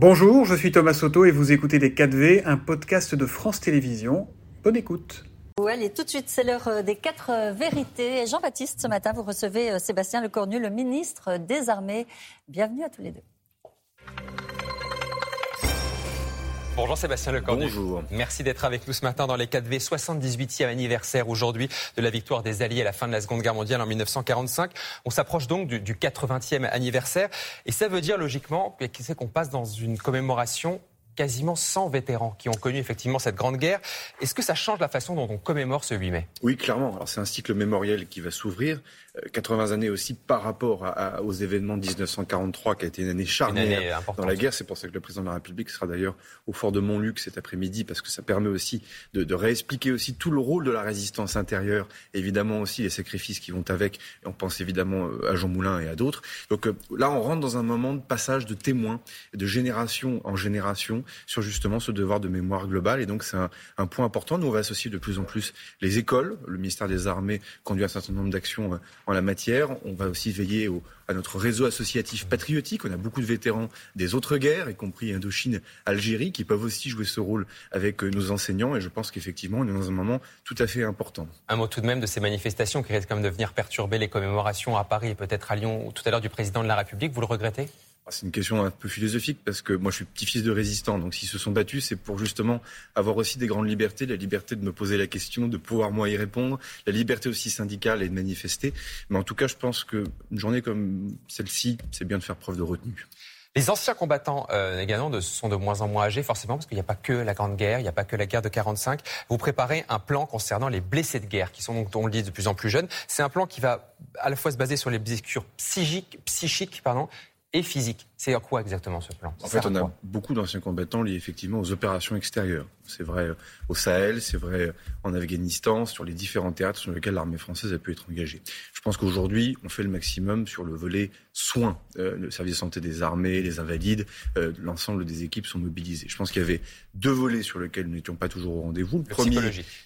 Bonjour, je suis Thomas Soto et vous écoutez Les 4V, un podcast de France Télévisions. Bonne écoute. Allez, tout de suite, c'est l'heure euh, des quatre euh, vérités. Jean-Baptiste, ce matin, vous recevez euh, Sébastien Lecornu, le ministre des Armées. Bienvenue à tous les deux. Bonjour Sébastien Lecornu. Bonjour. Merci d'être avec nous ce matin dans les 4V. 78e anniversaire aujourd'hui de la victoire des Alliés à la fin de la Seconde Guerre mondiale en 1945. On s'approche donc du, 80e anniversaire. Et ça veut dire logiquement qu'on passe dans une commémoration quasiment 100 vétérans qui ont connu effectivement cette grande guerre. Est-ce que ça change la façon dont on commémore ce 8 mai? Oui, clairement. Alors c'est un cycle mémoriel qui va s'ouvrir. 80 euh, années aussi par rapport aux événements de 1943 qui a été une année charnière dans la guerre. C'est pour ça que le président de la République sera d'ailleurs au fort de Montluc cet après-midi parce que ça permet aussi de, réexpliquer aussi tout le rôle de la résistance intérieure, évidemment aussi les sacrifices qui vont avec. on pense évidemment euh, à Jean Moulin et à d'autres. Donc euh, là, on rentre dans un moment de passage de témoins, de génération en génération sur justement ce devoir de mémoire globale. Et donc, c'est un, point important. Nous, on va associer de plus en plus les écoles. Le ministère des Armées conduit un certain nombre d'actions euh, en la matière. On va aussi veiller à notre réseau associatif patriotique. On a beaucoup de vétérans des autres guerres, y compris Indochine, Algérie, qui peuvent aussi jouer ce rôle avec euh, nos enseignants. Et je pense qu'effectivement, on est dans un moment tout à fait important. Un mot tout de même de ces manifestations qui risquent quand même de venir perturber les commémorations à Paris et peut-être à Lyon tout à l'heure du président de la République. Vous le regrettez? C'est une question un peu philosophique parce que moi je suis petit-fils de résistant, donc s'ils se sont battus, c'est pour justement avoir aussi des grandes libertés, la liberté de me poser la question, de pouvoir moi y répondre, la liberté aussi syndicale et de manifester. Mais en tout cas, je pense qu'une journée comme celle-ci, c'est bien de faire preuve de retenue. Les anciens combattants euh, également sont de moins en moins âgés, forcément, parce qu'il n'y a pas que la Grande Guerre, il n'y a pas que la guerre de 45. Vous préparez un plan concernant les blessés de guerre, qui sont donc, on le dit, de plus en plus jeunes. C'est un plan qui va à la fois se baser sur les blessures psychiques, psychiques pardon, et physique. C'est quoi exactement ce plan? En fait, on a beaucoup d'anciens combattants liés effectivement aux opérations extérieures. C'est vrai au Sahel, c'est vrai en Afghanistan, sur les différents théâtres sur lesquels l'armée française a pu être engagée. Je pense qu'aujourd'hui, on fait le maximum sur le volet soins. Euh, le service de santé des armées, les invalides, euh, l'ensemble des équipes sont mobilisées. Je pense qu'il y avait deux volets sur lesquels nous n'étions pas toujours au rendez-vous. Le, premier,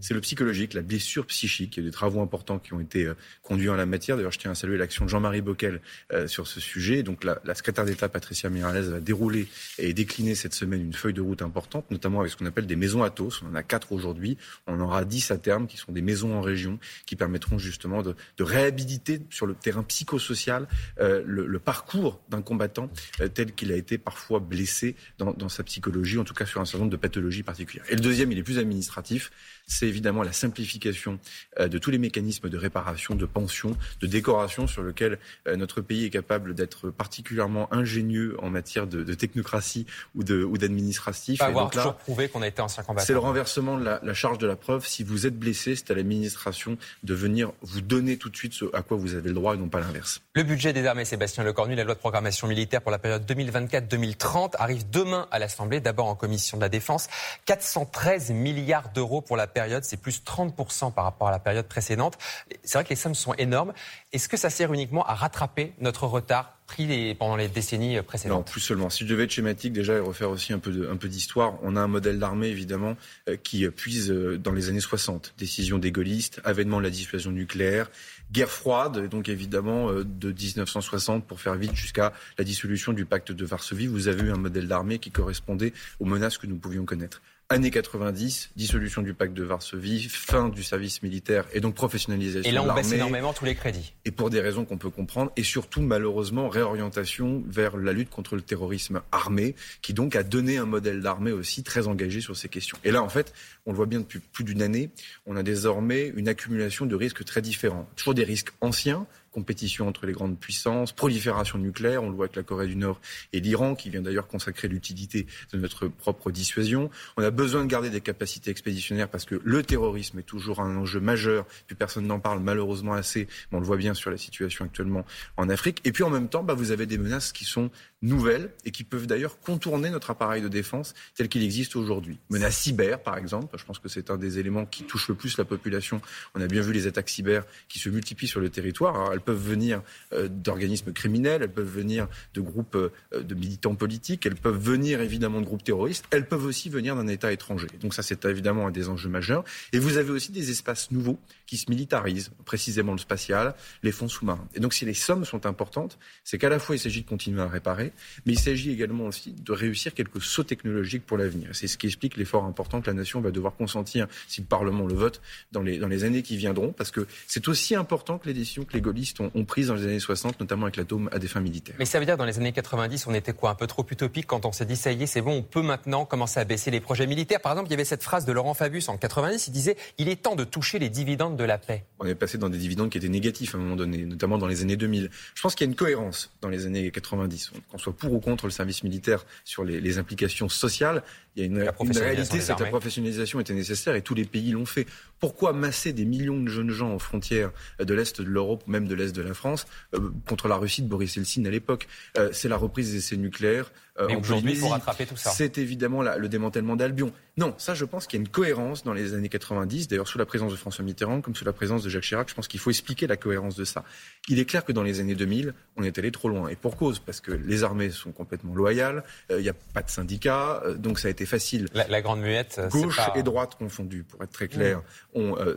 c'est le psychologique, la blessure psychique. Il y a des travaux importants qui ont été euh, conduits en la matière. D'ailleurs, je tiens à saluer l'action de Jean-Marie Bockel sur ce sujet. Donc, la, la secrétaire d'État Patricia Miralles va dérouler et décliner cette semaine une feuille de route importante, notamment avec ce qu'on appelle des maisons Atos. On en a quatre aujourd'hui. On en aura dix à terme qui sont des maisons en région qui permettront justement de, réhabiliter sur le terrain psychosocial euh, le, parcours d'un combattant euh, tel qu'il a été parfois blessé dans, dans sa psychologie, en tout cas sur un certain nombre de pathologies particulières. Et le deuxième, il est plus administratif c'est évidemment la simplification euh, de tous les mécanismes de réparation, de pension, de décoration sur lesquels euh, notre pays est capable d'être particulièrement ingénieux en matière de, technocratie ou d'administratif. Ou avoir toujours prouvé qu'on a été ancien combattant. C'est le renversement de la, charge de la preuve. Si vous êtes blessé, c'est à l'administration de venir vous donner tout de suite ce à quoi vous avez le droit et non pas l'inverse. Le budget des armées, Sébastien Lecornu, la loi de programmation militaire pour la période 2024-2030 arrive demain à l'Assemblée, d'abord en commission de la Défense. 413 milliards d'euros pour la période, c'est plus 30% par rapport à la période précédente. C'est vrai que les sommes sont énormes. Est-ce que ça sert uniquement à rattraper notre retard pris pendant les décennies précédentes Non, plus seulement. Si je devais être schématique déjà et refaire aussi un peu d'histoire, on a un modèle d'armée évidemment euh, qui puise euh, dans les années 60. Décision des gaullistes, avènement de la dissuasion nucléaire, guerre froide, donc évidemment euh, de 1960 pour faire vite jusqu'à la dissolution du pacte de Varsovie. Vous avez eu un modèle d'armée qui correspondait aux menaces que nous pouvions connaître années 90, dissolution du pacte de Varsovie, fin du service militaire et donc professionnalisation. Et là, on baisse énormément tous les crédits. Et pour des raisons qu'on peut comprendre, et surtout malheureusement réorientation vers la lutte contre le terrorisme armé, qui donc a donné un modèle d'armée aussi très engagé sur ces questions. Et là, en fait, on le voit bien depuis plus d'une année, on a désormais une accumulation de risques très différents. Toujours des risques anciens, compétition entre les grandes puissances, prolifération nucléaire, on le voit avec la Corée du Nord et l'Iran, qui vient d'ailleurs consacrer l'utilité de notre propre dissuasion. On a besoin de garder des capacités expéditionnaires parce que le terrorisme est toujours un enjeu majeur, puis personne n'en parle malheureusement assez, mais on le voit bien sur la situation actuellement en Afrique. Et puis en même temps, bah, vous avez des menaces qui sont nouvelles et qui peuvent d'ailleurs contourner notre appareil de défense tel qu'il existe aujourd'hui. Menace cyber, par exemple, je pense que c'est un des éléments qui touche le plus la population. On a bien vu les attaques cyber qui se multiplient sur le territoire. Peuvent venir d'organismes criminels, elles peuvent venir de groupes de militants politiques, elles peuvent venir évidemment de groupes terroristes, elles peuvent aussi venir d'un État étranger. Donc ça, c'est évidemment un des enjeux majeurs. Et vous avez aussi des espaces nouveaux qui se militarisent, précisément le spatial, les fonds sous-marins. Et donc si les sommes sont importantes, c'est qu'à la fois il s'agit de continuer à réparer, mais il s'agit également aussi de réussir quelques sauts technologiques pour l'avenir. C'est ce qui explique l'effort important que la nation va devoir consentir, si le Parlement le vote, dans les, dans les années qui viendront, parce que c'est aussi important que les décisions que les gaullistes ont, ont prises dans les années 60, notamment avec l'atome à des fins militaires. Mais ça veut dire dans les années 90, on était quoi Un peu trop utopique quand on s'est dit ça y est, c'est bon, on peut maintenant commencer à baisser les projets militaires. Par exemple, il y avait cette phrase de Laurent Fabius en 90, il disait il est temps de toucher les dividendes de la paix. On est passé dans des dividendes qui étaient négatifs à un moment donné, notamment dans les années 2000. Je pense qu'il y a une cohérence dans les années 90. Qu'on soit pour ou contre le service militaire sur les, les implications sociales, il y a une, une réalité, c'est que la professionnalisation était nécessaire et tous les pays l'ont fait. Pourquoi masser des millions de jeunes gens aux frontières de l'Est de l'Europe, même de l'Est de la France, euh, contre la Russie de Boris Eltsine à l'époque? Euh, C'est la reprise des essais nucléaires. Euh, Mais aujourd'hui, pour rattraper tout ça. C'est évidemment la, le démantèlement d'Albion. Non, ça, je pense qu'il y a une cohérence dans les années 90, d'ailleurs sous la présence de François Mitterrand, comme sous la présence de Jacques Chirac. Je pense qu'il faut expliquer la cohérence de ça. Il est clair que dans les années 2000, on est allé trop loin. Et pour cause, parce que les armées sont complètement loyales, il n'y a pas de syndicats, donc ça a été facile. La, la grande muette. Gauche et droite confondues, pour être très clair, mmh. ont euh,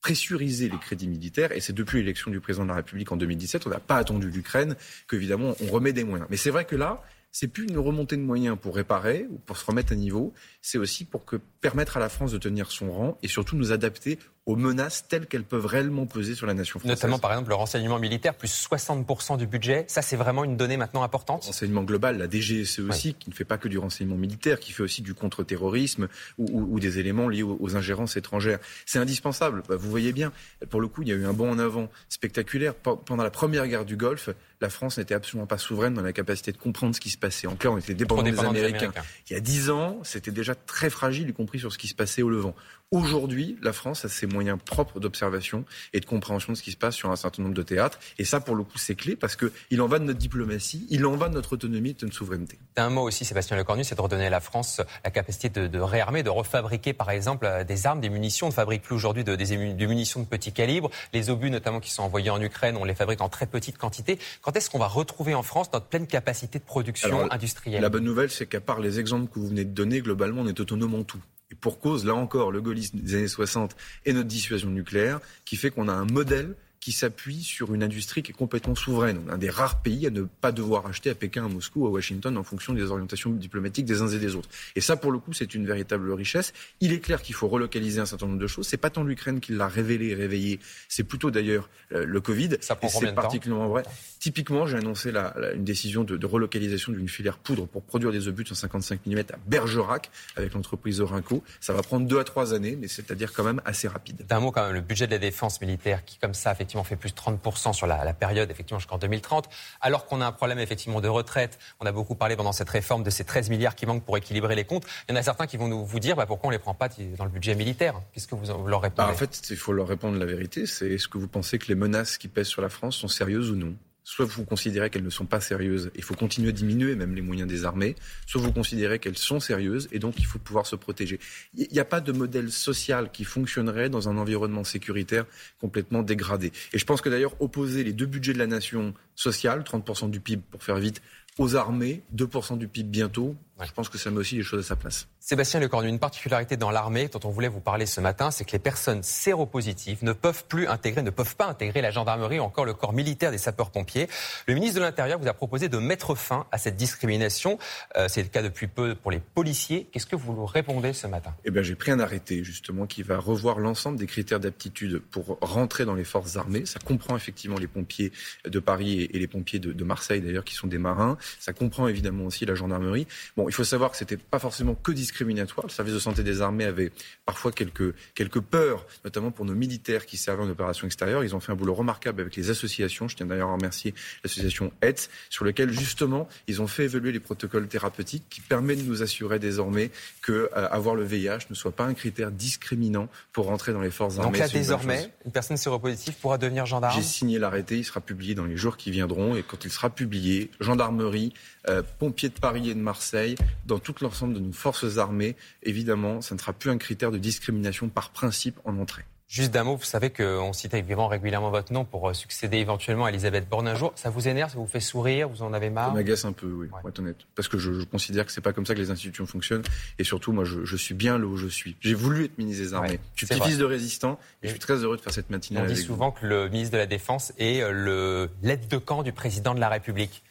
pressurisé les crédits militaires. Et c'est depuis l'élection du président de la République en 2017, on n'a pas attendu l'Ukraine, qu'évidemment on remet des moyens. Mais c'est vrai que là, c'est plus une remontée de moyens pour réparer ou pour se remettre à niveau, c'est aussi pour que permettre à la France de tenir son rang et surtout nous adapter aux menaces telles qu'elles peuvent réellement peser sur la nation française. Notamment, par exemple, le renseignement militaire, plus 60% du budget. Ça, c'est vraiment une donnée maintenant importante Le renseignement global, la DGSE aussi, oui. qui ne fait pas que du renseignement militaire, qui fait aussi du contre-terrorisme ou, ou, ou, des éléments liés aux, aux ingérences étrangères. C'est indispensable. Bah, vous voyez bien, pour le coup, il y a eu un bond en avant spectaculaire. Pendant la première guerre du Golfe, la France n'était absolument pas souveraine dans la capacité de comprendre ce qui se passait. En clair, on était dépendant des Américains. des Américains. Il y a dix ans, c'était déjà très fragile, y compris sur ce qui se passait au Levant. Aujourd'hui, la France a ses moyens propres d'observation et de compréhension de ce qui se passe sur un certain nombre de théâtres. Et ça, pour le coup, c'est clé parce qu'il en va de notre diplomatie, il en va de notre autonomie et de notre souveraineté. Un mot aussi, Sébastien Lecornu, c'est de redonner à la France la capacité de, de, réarmer, de refabriquer, par exemple, des armes, des munitions. On ne fabrique plus aujourd'hui de, des, des munitions de petit calibre. Les obus, notamment, qui sont envoyés en Ukraine, on les fabrique en très petite quantité. Quand est-ce qu'on va retrouver en France notre pleine capacité de production Alors, industrielle? La bonne nouvelle, c'est qu'à part les exemples que vous venez de donner, globalement, on est autonome en tout. Et pour cause, là encore, le gaullisme des années 60 et notre dissuasion nucléaire, qui fait qu'on a un modèle qui s'appuie sur une industrie qui est complètement souveraine. On est un des rares pays à ne pas devoir acheter à Pékin, à Moscou, à Washington en fonction des orientations diplomatiques des uns et des autres. Et ça, pour le coup, c'est une véritable richesse. Il est clair qu'il faut relocaliser un certain nombre de choses. C'est pas tant l'Ukraine qui l'a révélé et réveillé, c'est plutôt d'ailleurs euh, le Covid. Ça prend et c'est particulièrement vrai. Typiquement, j'ai annoncé la, la, une décision de, de relocalisation d'une filière poudre pour produire des obus de 155 mm à Bergerac avec l'entreprise Orinco. Ça va prendre deux à trois années, mais c'est-à-dire quand même assez rapide. D'un mot quand même, le budget de la défense militaire qui, comme ça, effectivement, fait plus de 30% sur la, période, effectivement, jusqu'en 2030, alors qu'on a un problème, effectivement, de retraite. On a beaucoup parlé pendant cette réforme de ces 13 milliards qui manquent pour équilibrer les comptes. Il y en a certains qui vont nous, vous dire bah, pourquoi on ne les prend pas dans le budget militaire? Qu'est-ce que vous, leur répondez? Bah, En fait, il faut leur répondre la vérité. C'est est-ce que vous pensez que les menaces qui pèsent sur la France sont sérieuses ou non? Soit vous considérez qu'elles ne sont pas sérieuses, il faut continuer à diminuer même les moyens des armées, soit vous considérez qu'elles sont sérieuses et donc il faut pouvoir se protéger. Il n'y a pas de modèle social qui fonctionnerait dans un environnement sécuritaire complètement dégradé. Et je pense que d'ailleurs opposer les deux budgets de la nation sociale, 30% du PIB pour faire vite, aux armées, 2% du PIB bientôt, Ouais. Je pense que ça met aussi les choses à sa place. Sébastien Lecornu, une particularité dans l'armée dont on voulait vous parler ce matin, c'est que les personnes séropositives ne peuvent plus intégrer, ne peuvent pas intégrer la gendarmerie ou encore le corps militaire des sapeurs-pompiers. Le ministre de l'Intérieur vous a proposé de mettre fin à cette discrimination. Euh, c'est le cas depuis peu pour les policiers. Qu'est-ce que vous nous répondez ce matin? Eh bien, j'ai pris un arrêté justement qui va revoir l'ensemble des critères d'aptitude pour rentrer dans les forces armées. Ça comprend effectivement les pompiers de Paris et les pompiers de, de Marseille d'ailleurs qui sont des marins. Ça comprend évidemment aussi la gendarmerie. Bon, il faut savoir que c'était pas forcément que discriminatoire. Le service de santé des armées avait parfois quelques, quelques peurs, notamment pour nos militaires qui servaient en opération extérieure. Ils ont fait un boulot remarquable avec les associations. Je tiens d'ailleurs à remercier l'association ETS, sur lequel justement ils ont fait évoluer les protocoles thérapeutiques qui permettent de nous assurer désormais que euh, avoir le VIH ne soit pas un critère discriminant pour rentrer dans les forces armées. Donc là, désormais, une, une personne séropositive pourra devenir gendarme J'ai signé l'arrêté, il sera publié dans les jours qui viendront et quand il sera publié, gendarmerie, euh, pompiers de Paris et de Marseille, dans tout l'ensemble de nos forces armées, évidemment, ça ne sera plus un critère de discrimination par principe en entrée. Juste d'un mot, vous savez qu'on cite évidemment régulièrement votre nom pour euh, succéder éventuellement à Elisabeth Borne un jour. Ça vous énerve, ça vous fait sourire, vous en avez marre? Ça m'agace un peu, oui, pour être honnête. Parce que je, considère que c'est pas comme ça que les institutions fonctionnent. Et surtout, moi, je, suis bien là où je suis. J'ai voulu être ministre des Armées. je suis petit-fils de résistant et, je suis très heureux de faire cette matinée. On dit souvent que le ministre de la Défense est euh, l'aide de camp du président de la République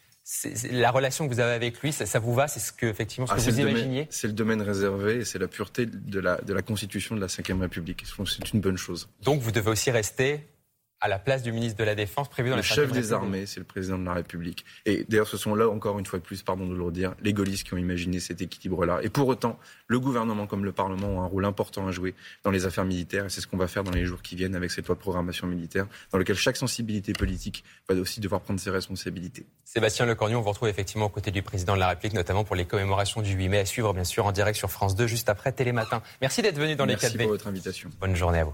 la relation que vous avez avec lui, ça, vous va? C'est ce que effectivement ce ah, que vous imaginiez C'est le domaine réservé et c'est la pureté de la, de la constitution de la Ve République. C'est une bonne chose. Donc vous devez aussi rester à la place du ministre de la Défense prévu dans le la chef des armées, c'est le président de la République. Et d'ailleurs, ce sont là, encore une fois de plus, pardon de le redire, les gaullistes qui ont imaginé cet équilibre-là. Et pour autant, le gouvernement comme le Parlement ont un rôle important à jouer dans les affaires militaires. Et c'est ce qu'on va faire dans les jours qui viennent avec cette loi de programmation militaire, dans laquelle chaque sensibilité politique va aussi devoir prendre ses responsabilités. Sébastien Lecornu, on vous retrouve effectivement aux côtés du président de la République, notamment pour les commémorations du 8 mai, à suivre bien sûr en direct sur France 2, juste après Télématin. Merci d'être venu dans les 4V. Merci pour votre invitation. Bonne journée à vous.